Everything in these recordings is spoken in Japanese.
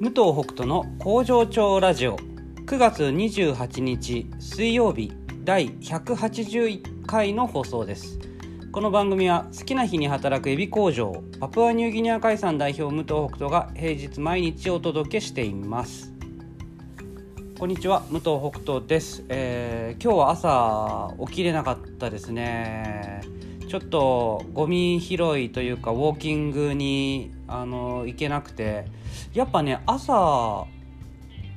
武藤北斗の工場長ラジオ。9月28日水曜日第181回の放送です。この番組は好きな日に働くエビ工場パプアニューギニア海産代表武藤北斗が平日毎日お届けしています。こんにちは武藤北斗です、えー、今日は朝起きれなかったですね。ちょっとゴミ拾いというかウォーキングにあの行けなくて。やっぱね朝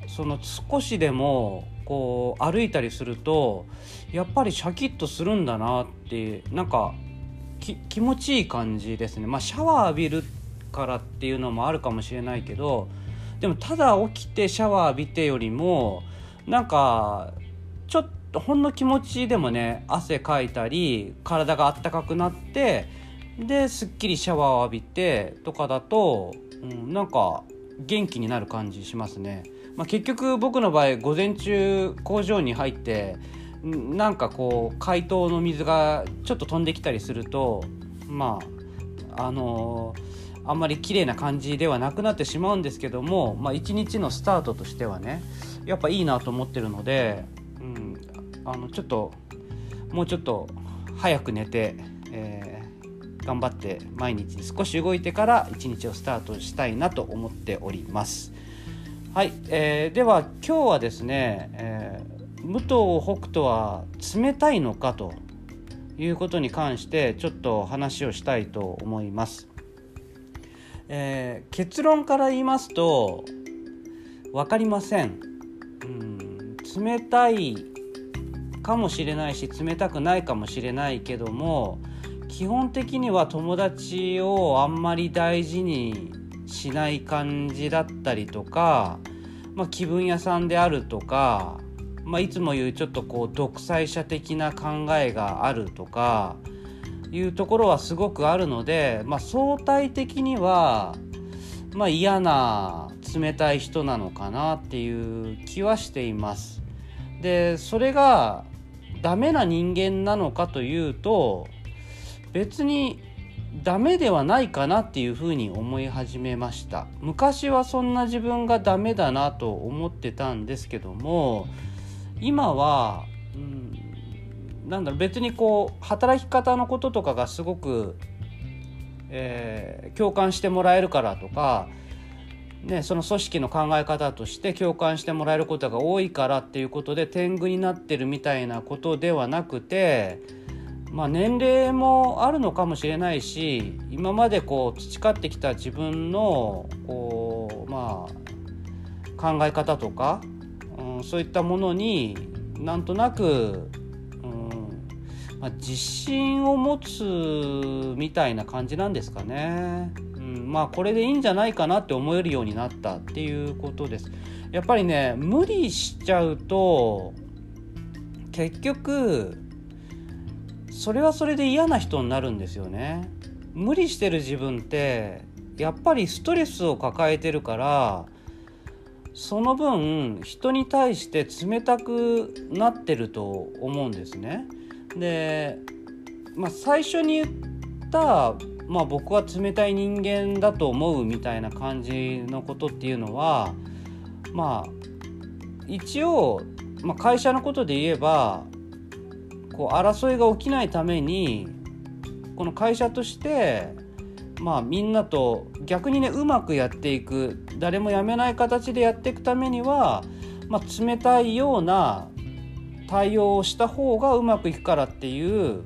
その少しでもこう歩いたりするとやっぱりシャキッとするんだなってなんか気持ちいい感じですね。まあシャワー浴びるからっていうのもあるかもしれないけどでもただ起きてシャワー浴びてよりもなんかちょっとほんの気持ちでもね汗かいたり体があったかくなってですっきりシャワーを浴びてとかだと、うん、なんか元気になる感じしますね。まあ、結局僕の場合午前中工場に入ってなんかこう解凍の水がちょっと飛んできたりするとまああのー、あんまり綺麗な感じではなくなってしまうんですけども、まあ、一日のスタートとしてはねやっぱいいなと思ってるので、うん、あのちょっともうちょっと早く寝て、えー、頑張って毎日少し動いてから一日をスタートしたいなと思っております。はい、えー、では今日はですね、えー、武藤北斗は冷たいのかということに関してちょっと話をしたいと思います。えー、結論から言いますと分かりません。うん、冷たいかもしれないし冷たくないかもしれないけども基本的には友達をあんまり大事にしない感じだったりとか、まあ、気分屋さんであるとか、まあ、いつも言うちょっとこう独裁者的な考えがあるとかいうところはすごくあるので、まあ、相対的には、まあ、嫌な冷たい人なのかなっていう気はしています。でそれがダメな人間なのかというと別にダメではないかなっていうふうに思い始めました。昔はそんな自分がダメだなと思ってたんですけども今は、うん、なんだろう別にこう働き方のこととかがすごく、えー、共感してもらえるからとかね、その組織の考え方として共感してもらえることが多いからっていうことで天狗になってるみたいなことではなくて、まあ、年齢もあるのかもしれないし今までこう培ってきた自分のこう、まあ、考え方とか、うん、そういったものになんとなく、うんまあ、自信を持つみたいな感じなんですかね。まあこれでいいんじゃないかなって思えるようになったっていうことです。やっぱりね無理しちゃうと結局それはそれで嫌な人になるんですよね。無理してる自分ってやっぱりストレスを抱えてるからその分人に対して冷たくなってると思うんですね。で、まあ、最初に言ったまあ、僕は冷たい人間だと思うみたいな感じのことっていうのはまあ一応、まあ、会社のことで言えばこう争いが起きないためにこの会社としてまあみんなと逆にねうまくやっていく誰も辞めない形でやっていくためには、まあ、冷たいような対応をした方がうまくいくからっていう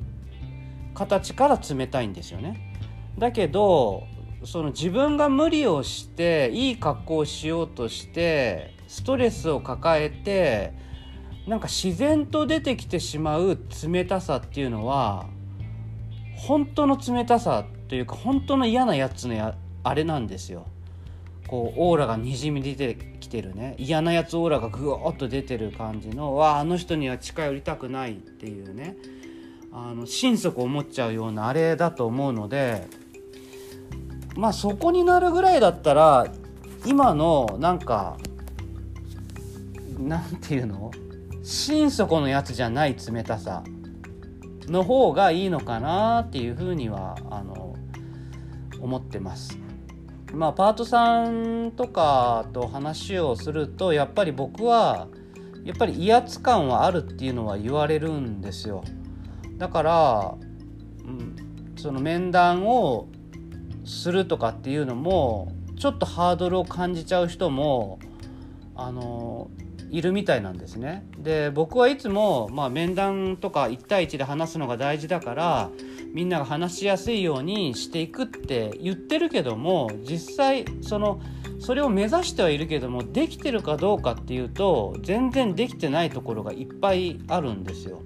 形から冷たいんですよね。だけどその自分が無理をしていい格好をしようとしてストレスを抱えてなんか自然と出てきてしまう冷たさっていうのは本当の冷たさというか本当の嫌なやつのやあれなんですよ。こうオーラがにじみ出てきてるね。嫌なやつオーラがぐわっと出てる感じのわああの人には近寄りたくないっていうね。あの心底思っちゃうようなあれだと思うのでまあそこになるぐらいだったら今のなんかなんていうの？心底のやつじゃない冷たさの方がいいのかなっていうふうにはあの思ってます。まあパートさんとかと話をするとやっぱり僕はやっぱり威圧感はあるっていうのは言われるんですよだから、うん、その面談をするとかっていうのもちょっとハードルを感じちゃう人もあのいるみたいなんですね。で僕はいつも、まあ、面談とか1対1で話すのが大事だからみんなが話しやすいようにしていくって言ってるけども実際そのそれを目指してはいるけどもできてるかどうかっていうと全然できてないところがいっぱいあるんですよ。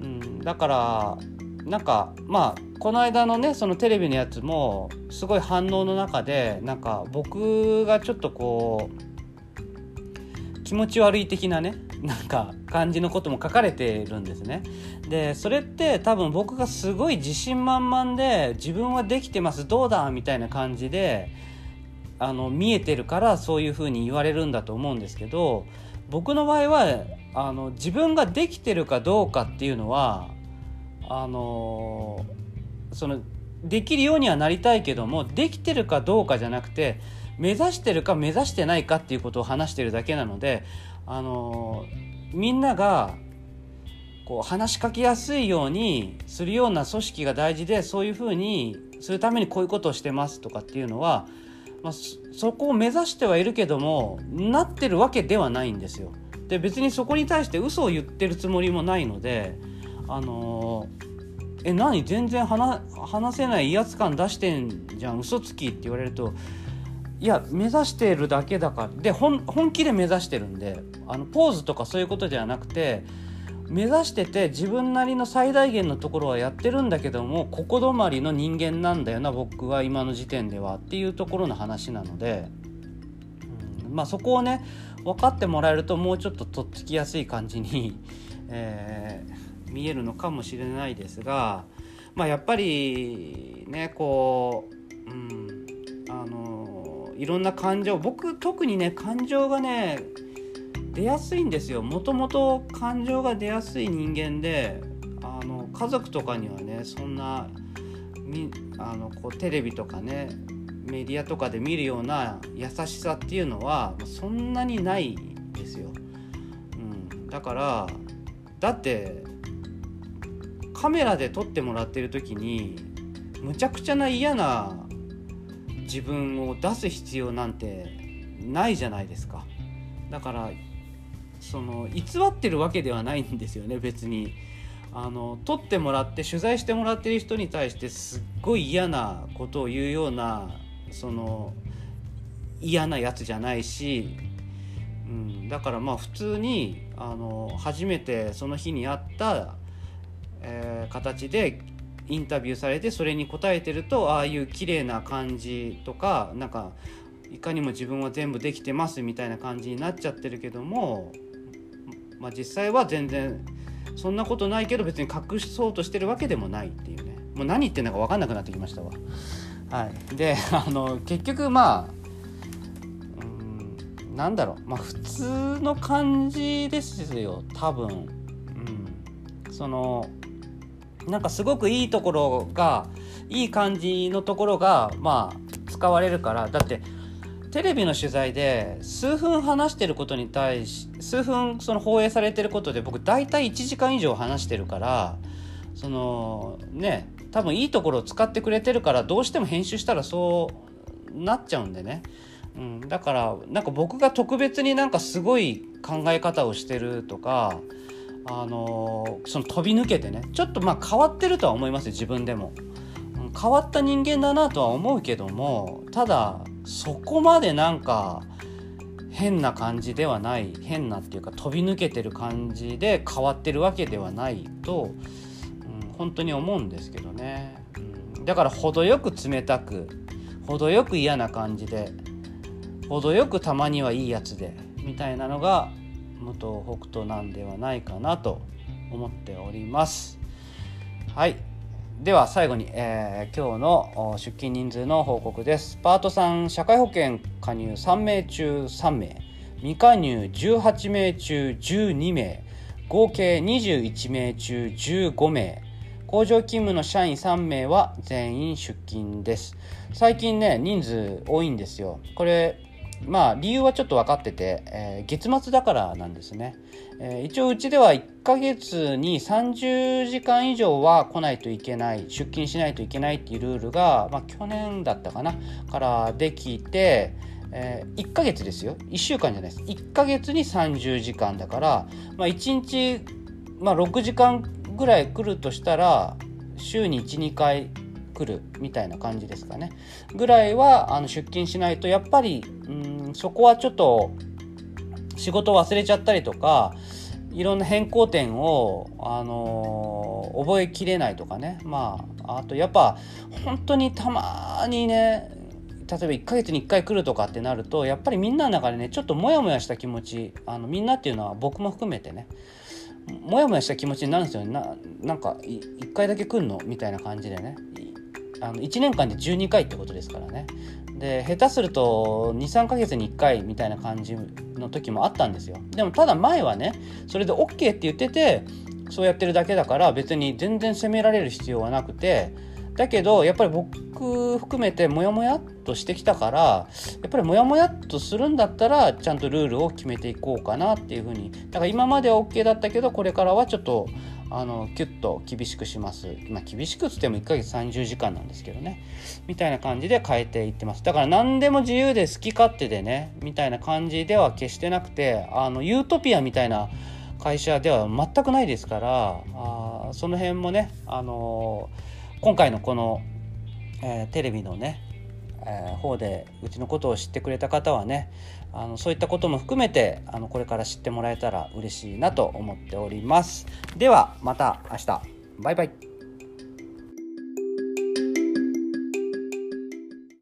うん、だからなんかまあこの間のねそのテレビのやつもすごい反応の中でなんか僕がちょっとこう気持ち悪い的なねなんか感じのことも書かれてるんですね。でそれって多分僕がすごい自信満々で自分はできてますどうだみたいな感じであの見えてるからそういうふうに言われるんだと思うんですけど僕の場合はあの自分ができてるかどうかっていうのはあのそのできるようにはなりたいけどもできてるかどうかじゃなくて目指してるか目指してないかっていうことを話してるだけなのであのみんながこう話しかけやすいようにするような組織が大事でそういうふうにするためにこういうことをしてますとかっていうのは、まあ、そこを目指してはいるけどもなってるわけではないんですよ。で別にそこに対して嘘を言ってるつもりもないのであのえ何？全然話話せない威圧感出してんじゃん嘘つきって言われるといや目指してるだけだから。で本気で目指してるんであのポーズとかそういうことではなくて目指してて自分なりの最大限のところはやってるんだけどもここ止まりの人間なんだよな僕は今の時点ではっていうところの話なので、うん、まあそこをね分かってもらえるともうちょっととっつきやすい感じに、えー見えるのかもしれないですが、まあ、やっぱりねこう、うん、いろんな感情僕特にね感情がね出やすいんですよもともと感情が出やすい人間であの家族とかにはねそんなみあのこうテレビとかねメディアとかで見るような優しさっていうのはそんなにないんですよ。うん、だからだってカメラで撮ってもらってる時にむちゃくちゃな嫌な自分を出す必要なんてないじゃないですか。だからその偽ってるわけではないんですよね別に。あの撮ってもらって取材してもらってる人に対してすっごい嫌なことを言うようなその嫌なやつじゃないし、うん、だからまあ普通にあの初めてその日に会ったえー、形でインタビューされてそれに答えてるとああいう綺麗な感じとかなんかいかにも自分は全部できてますみたいな感じになっちゃってるけども、まあ、実際は全然そんなことないけど別に隠そうとしてるわけでもないっていうねもう何言ってんのか分かんなくなってきましたわ。はい、であの結局まあうんなんだろうまあ普通の感じですよ多分。うん、そのなんかすごくいいところがいい感じのところがまあ使われるから。だってテレビの取材で数分話してることに対し数分その放映されてることで僕大体1時間以上話してるからそのね多分いいところを使ってくれてるからどうしても編集したらそうなっちゃうんでね、うん、だからなんか僕が特別になんかすごい考え方をしてるとかあのその飛び抜けてねちょっとまあ変わってるとは思います自分でも。変わった人間だなとは思うけどもただそこまでなんか変な感じではない変なっていうか飛び抜けてる感じで変わってるわけではないと、うん、本当に思うんですけどね、うん、だから程よく冷たく程よく嫌な感じで程よくたまにはいいやつでみたいなのが武藤北斗なんではないかなと思っております。はい。では最後に、えー、今日の出勤人数の報告です。パート3社会保険加入3名中3名。未加入18名中12名。合計21名中15名。工場勤務の社員3名は全員出勤です。最近ね人数多いんですよ。これまあ理由はちょっと分かってて、えー、月末だからなんですね、えー、一応うちでは1ヶ月に30時間以上は来ないといけない出勤しないといけないっていうルールが、まあ、去年だったかなからできて、えー、1ヶ月ですよ。1週間じゃないです。1ヶ月に30時間だから、まあ、1日、まあ、6時間ぐらい来るとしたら週に12回来るみたいな感じですかね。ぐらいはあの出勤しないとやっぱりうんそこはちょっと仕事忘れちゃったりとかいろんな変更点を、あのー、覚えきれないとかね。まああとやっぱ本当にたまにね例えば1ヶ月に1回来るとかってなるとやっぱりみんなの中でねちょっとモヤモヤした気持ちあのみんなっていうのは僕も含めてねモヤモヤした気持ちになるんですよね。ななんか1回だけ来んの？みたいな感じでね。あの1年間で12回ってことですからね。で下手すると23ヶ月に1回みたいな感じの時もあったんですよ。でもただ前はねそれで OK って言っててそうやってるだけだから別に全然責められる必要はなくてだけどやっぱり僕含めてモヤモヤっとしてきたからやっぱりモヤモヤっとするんだったらちゃんとルールを決めていこうかなっていうふうに。だから今までは OK だったけどこれからはちょっとあのキュッと厳しくします、まあ、厳しくつっても1ヶ月30時間なんですけどね。みたいな感じで変えていってます。だから何でも自由で好き勝手でねみたいな感じでは決してなくてあのユートピアみたいな会社では全くないですからあその辺もね、あのー、今回のこの、えー、テレビのねえー、方でうちのことを知ってくれた方はねあのそういったことも含めてあのこれから知ってもらえたら嬉しいなと思っております。ではまた明日。バイバイ。